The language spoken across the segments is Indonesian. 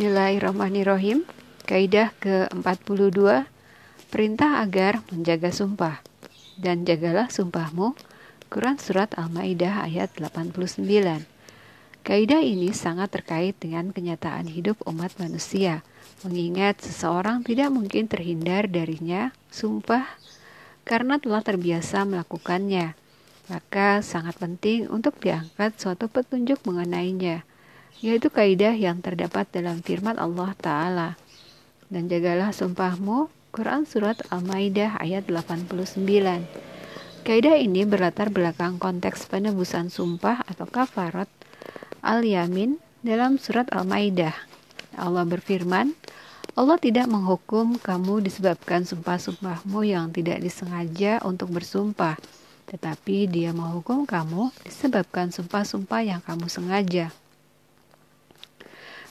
Bismillahirrahmanirrahim. Kaidah ke-42 Perintah agar menjaga sumpah dan jagalah sumpahmu. Quran Surat Al-Ma'idah ayat 89 Kaidah ini sangat terkait dengan kenyataan hidup umat manusia, mengingat seseorang tidak mungkin terhindar darinya sumpah karena telah terbiasa melakukannya. Maka sangat penting untuk diangkat suatu petunjuk mengenainya yaitu kaidah yang terdapat dalam firman Allah Ta'ala. Dan jagalah sumpahmu, Quran Surat Al-Maidah ayat 89. Kaidah ini berlatar belakang konteks penebusan sumpah atau kafarat al-yamin dalam surat Al-Maidah. Allah berfirman, Allah tidak menghukum kamu disebabkan sumpah-sumpahmu yang tidak disengaja untuk bersumpah, tetapi dia menghukum kamu disebabkan sumpah-sumpah yang kamu sengaja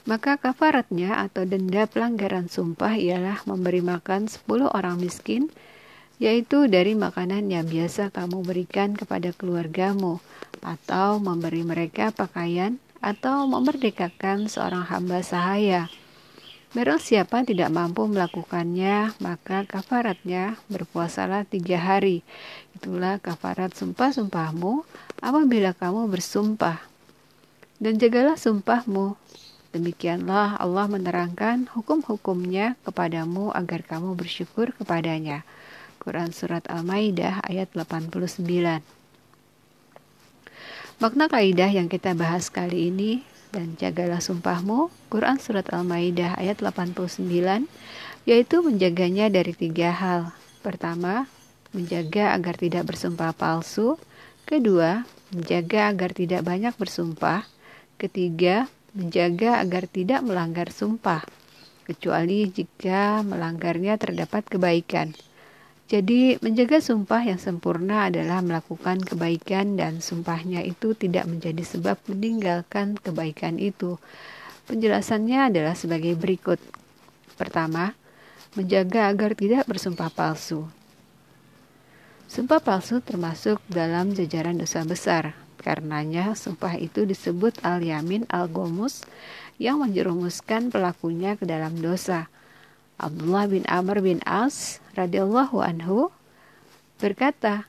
maka kafaratnya atau denda pelanggaran sumpah ialah memberi makan 10 orang miskin, yaitu dari makanan yang biasa kamu berikan kepada keluargamu, atau memberi mereka pakaian, atau memerdekakan seorang hamba sahaya. Barang siapa tidak mampu melakukannya, maka kafaratnya berpuasalah tiga hari. Itulah kafarat sumpah-sumpahmu apabila kamu bersumpah. Dan jagalah sumpahmu, Demikianlah Allah menerangkan hukum-hukumnya kepadamu agar kamu bersyukur kepadanya. Quran Surat Al-Maidah ayat 89 Makna kaidah yang kita bahas kali ini dan jagalah sumpahmu, Quran Surat Al-Maidah ayat 89, yaitu menjaganya dari tiga hal. Pertama, menjaga agar tidak bersumpah palsu. Kedua, menjaga agar tidak banyak bersumpah. Ketiga, menjaga agar tidak melanggar sumpah, kecuali jika melanggarnya terdapat kebaikan. Jadi, menjaga sumpah yang sempurna adalah melakukan kebaikan dan sumpahnya itu tidak menjadi sebab meninggalkan kebaikan itu. Penjelasannya adalah sebagai berikut. Pertama, menjaga agar tidak bersumpah palsu. Sumpah palsu termasuk dalam jajaran dosa besar, Karenanya sumpah itu disebut al-yamin al-gomus yang menjerumuskan pelakunya ke dalam dosa. Abdullah bin Amr bin As radhiyallahu anhu berkata,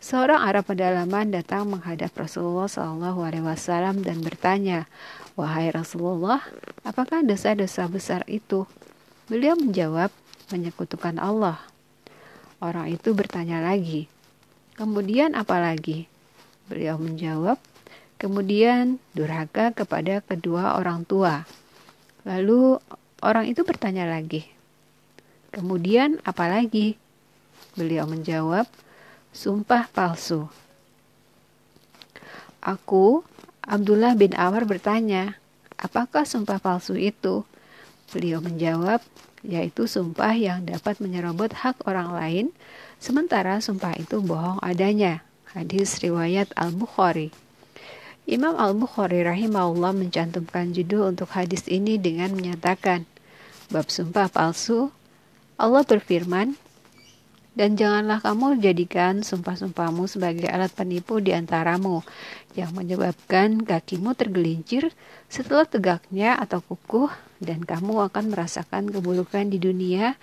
seorang Arab pedalaman datang menghadap Rasulullah Shallallahu alaihi wasallam dan bertanya, "Wahai Rasulullah, apakah dosa-dosa besar itu?" Beliau menjawab, "Menyekutukan Allah." Orang itu bertanya lagi, "Kemudian apa lagi?" Beliau menjawab, kemudian durhaka kepada kedua orang tua. Lalu orang itu bertanya lagi, kemudian apa lagi? Beliau menjawab, sumpah palsu. Aku, Abdullah bin Awar bertanya, apakah sumpah palsu itu? Beliau menjawab, yaitu sumpah yang dapat menyerobot hak orang lain, sementara sumpah itu bohong adanya. Hadis riwayat Al-Bukhari. Imam Al-Bukhari rahimahullah mencantumkan judul untuk hadis ini dengan menyatakan, Bab sumpah palsu, Allah berfirman, dan janganlah kamu jadikan sumpah-sumpahmu sebagai alat penipu di antaramu yang menyebabkan kakimu tergelincir setelah tegaknya atau kukuh dan kamu akan merasakan keburukan di dunia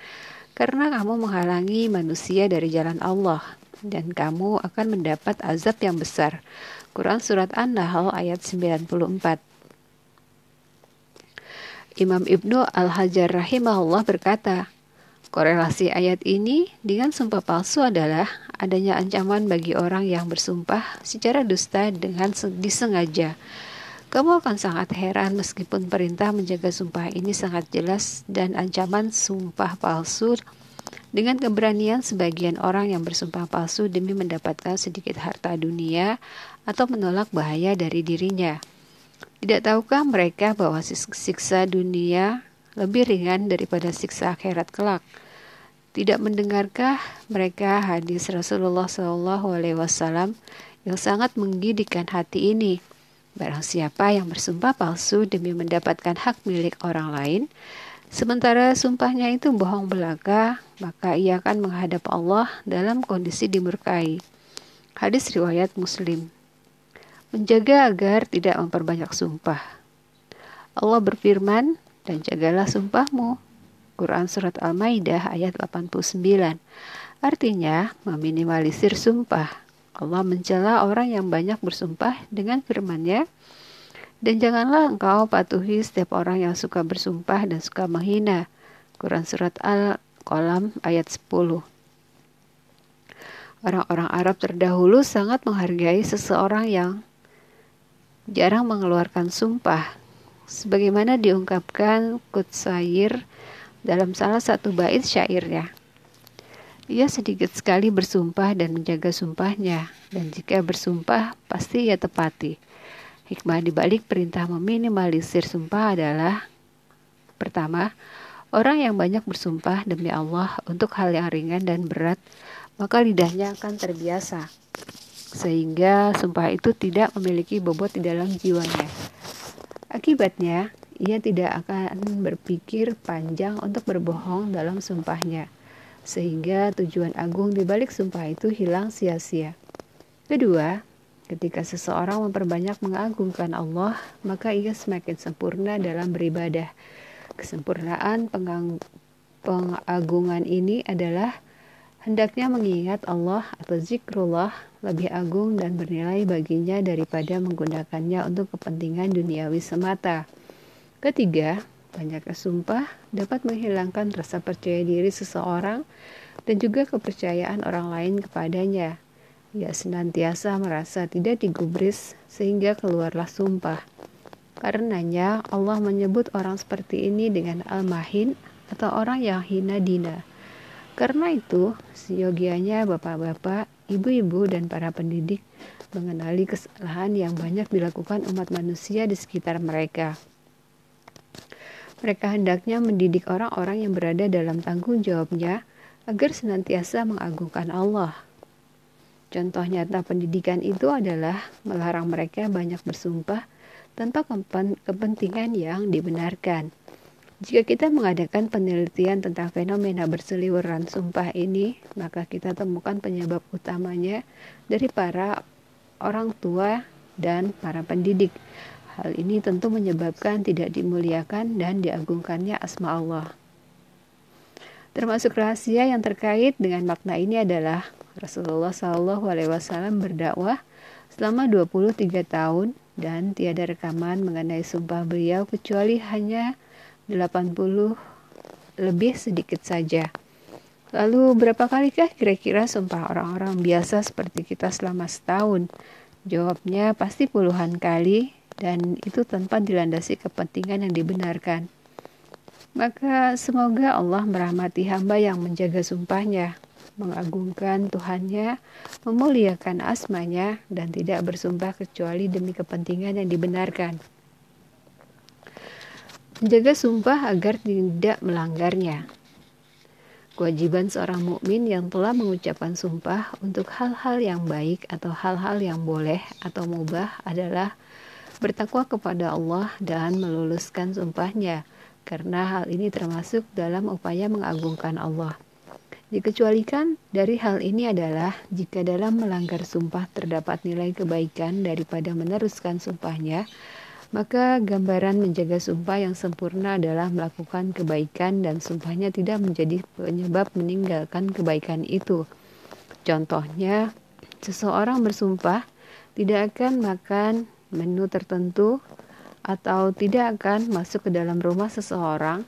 karena kamu menghalangi manusia dari jalan Allah dan kamu akan mendapat azab yang besar. Quran Surat An-Nahl ayat 94 Imam Ibnu Al-Hajar rahimahullah berkata, Korelasi ayat ini dengan sumpah palsu adalah adanya ancaman bagi orang yang bersumpah secara dusta dengan disengaja. Kamu akan sangat heran meskipun perintah menjaga sumpah ini sangat jelas dan ancaman sumpah palsu dengan keberanian sebagian orang yang bersumpah palsu demi mendapatkan sedikit harta dunia atau menolak bahaya dari dirinya. Tidak tahukah mereka bahwa siksa dunia lebih ringan daripada siksa akhirat kelak? Tidak mendengarkah mereka hadis Rasulullah SAW yang sangat menggidikkan hati ini? Barang siapa yang bersumpah palsu demi mendapatkan hak milik orang lain, Sementara sumpahnya itu bohong belaka, maka ia akan menghadap Allah dalam kondisi dimurkai. Hadis riwayat Muslim. Menjaga agar tidak memperbanyak sumpah. Allah berfirman, dan jagalah sumpahmu. Quran Surat Al-Maidah ayat 89 Artinya, meminimalisir sumpah. Allah mencela orang yang banyak bersumpah dengan firman-Nya, dan janganlah engkau patuhi setiap orang yang suka bersumpah dan suka menghina. Quran Surat Al-Qalam ayat 10 Orang-orang Arab terdahulu sangat menghargai seseorang yang jarang mengeluarkan sumpah. Sebagaimana diungkapkan Kutsair dalam salah satu bait syairnya. Ia sedikit sekali bersumpah dan menjaga sumpahnya, dan jika bersumpah pasti ia tepati. Hikmah dibalik perintah meminimalisir sumpah adalah Pertama, orang yang banyak bersumpah demi Allah untuk hal yang ringan dan berat, maka lidahnya akan terbiasa, sehingga sumpah itu tidak memiliki bobot di dalam jiwanya. Akibatnya, ia tidak akan berpikir panjang untuk berbohong dalam sumpahnya, sehingga tujuan agung di balik sumpah itu hilang sia-sia. Kedua, ketika seseorang memperbanyak mengagungkan Allah, maka ia semakin sempurna dalam beribadah. Kesempurnaan pengagungan ini adalah hendaknya mengingat Allah atau zikrullah lebih agung dan bernilai baginya daripada menggunakannya untuk kepentingan duniawi semata. Ketiga, banyaknya sumpah dapat menghilangkan rasa percaya diri seseorang dan juga kepercayaan orang lain kepadanya. Ia senantiasa merasa tidak digubris sehingga keluarlah sumpah. Karenanya Allah menyebut orang seperti ini dengan al-mahin atau orang yang hina dina. Karena itu, seyogianya bapak-bapak, ibu-ibu, dan para pendidik mengenali kesalahan yang banyak dilakukan umat manusia di sekitar mereka. Mereka hendaknya mendidik orang-orang yang berada dalam tanggung jawabnya agar senantiasa mengagungkan Allah. Contoh nyata pendidikan itu adalah melarang mereka banyak bersumpah tanpa kepentingan yang dibenarkan. Jika kita mengadakan penelitian tentang fenomena berseliweran sumpah ini, maka kita temukan penyebab utamanya dari para orang tua dan para pendidik. Hal ini tentu menyebabkan tidak dimuliakan dan diagungkannya asma Allah. Termasuk rahasia yang terkait dengan makna ini adalah Rasulullah Wasallam berdakwah selama 23 tahun dan tiada rekaman mengenai sumpah beliau kecuali hanya 80 lebih sedikit saja. Lalu berapa kalikah kira-kira sumpah orang-orang biasa seperti kita selama setahun? Jawabnya pasti puluhan kali dan itu tanpa dilandasi kepentingan yang dibenarkan. Maka semoga Allah merahmati hamba yang menjaga sumpahnya, mengagungkan Tuhannya, memuliakan asmanya, dan tidak bersumpah kecuali demi kepentingan yang dibenarkan. Menjaga sumpah agar tidak melanggarnya. Kewajiban seorang mukmin yang telah mengucapkan sumpah untuk hal-hal yang baik atau hal-hal yang boleh atau mubah adalah bertakwa kepada Allah dan meluluskan sumpahnya, karena hal ini termasuk dalam upaya mengagungkan Allah. Dikecualikan dari hal ini adalah jika dalam melanggar sumpah terdapat nilai kebaikan daripada meneruskan sumpahnya, maka gambaran menjaga sumpah yang sempurna adalah melakukan kebaikan dan sumpahnya tidak menjadi penyebab meninggalkan kebaikan itu. Contohnya, seseorang bersumpah tidak akan makan menu tertentu atau tidak akan masuk ke dalam rumah seseorang.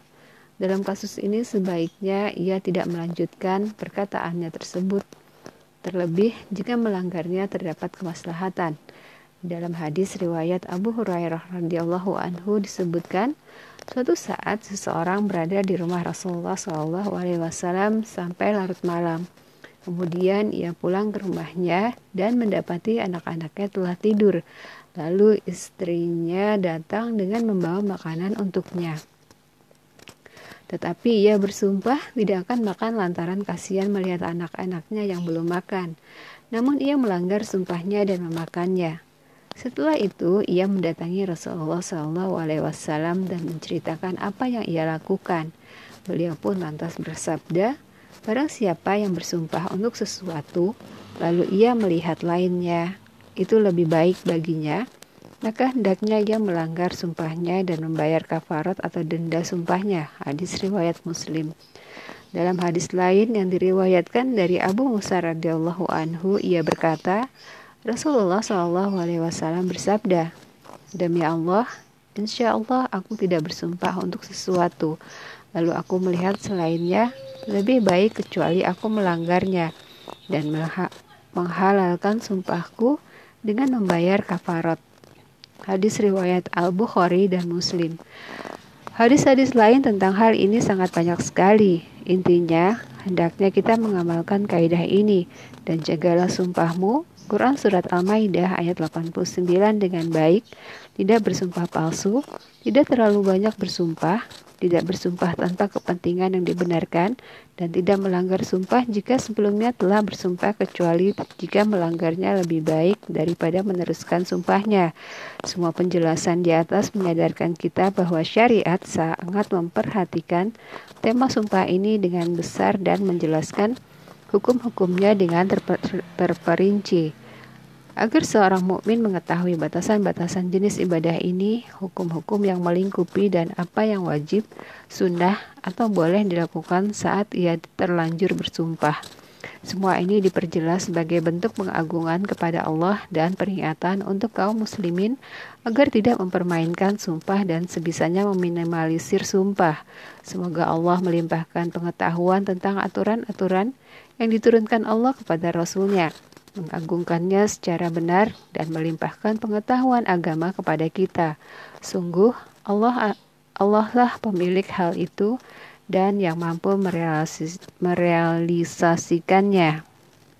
Dalam kasus ini sebaiknya ia tidak melanjutkan perkataannya tersebut. Terlebih jika melanggarnya terdapat kemaslahatan. Dalam hadis riwayat Abu Hurairah radhiyallahu anhu disebutkan, suatu saat seseorang berada di rumah Rasulullah wasallam sampai larut malam. Kemudian ia pulang ke rumahnya dan mendapati anak-anaknya telah tidur. Lalu istrinya datang dengan membawa makanan untuknya. Tetapi ia bersumpah tidak akan makan lantaran kasihan melihat anak-anaknya yang belum makan. Namun ia melanggar sumpahnya dan memakannya. Setelah itu, ia mendatangi Rasulullah SAW dan menceritakan apa yang ia lakukan. Beliau pun lantas bersabda, Barang siapa yang bersumpah untuk sesuatu, lalu ia melihat lainnya, itu lebih baik baginya maka hendaknya ia melanggar sumpahnya dan membayar kafarat atau denda sumpahnya. Hadis riwayat Muslim. Dalam hadis lain yang diriwayatkan dari Abu Musa radhiyallahu anhu, ia berkata, Rasulullah wasallam bersabda, "Demi Allah, insya Allah aku tidak bersumpah untuk sesuatu, lalu aku melihat selainnya lebih baik kecuali aku melanggarnya dan menghalalkan sumpahku dengan membayar kafarat." Hadis riwayat Al-Bukhari dan Muslim. Hadis-hadis lain tentang hal ini sangat banyak sekali. Intinya, hendaknya kita mengamalkan kaidah ini dan jagalah sumpahmu. Quran Surat Al-Maidah ayat 89 dengan baik, tidak bersumpah palsu, tidak terlalu banyak bersumpah, tidak bersumpah tanpa kepentingan yang dibenarkan, dan tidak melanggar sumpah jika sebelumnya telah bersumpah kecuali jika melanggarnya lebih baik daripada meneruskan sumpahnya. Semua penjelasan di atas menyadarkan kita bahwa syariat sangat memperhatikan tema sumpah ini dengan besar dan menjelaskan hukum-hukumnya dengan terper terperinci. Agar seorang mukmin mengetahui batasan-batasan jenis ibadah ini, hukum-hukum yang melingkupi dan apa yang wajib, sunnah, atau boleh dilakukan saat ia terlanjur bersumpah. Semua ini diperjelas sebagai bentuk pengagungan kepada Allah dan peringatan untuk kaum muslimin agar tidak mempermainkan sumpah dan sebisanya meminimalisir sumpah. Semoga Allah melimpahkan pengetahuan tentang aturan-aturan yang diturunkan Allah kepada Rasulnya mengagungkannya secara benar dan melimpahkan pengetahuan agama kepada kita. Sungguh Allah Allah lah pemilik hal itu dan yang mampu merealisasikannya.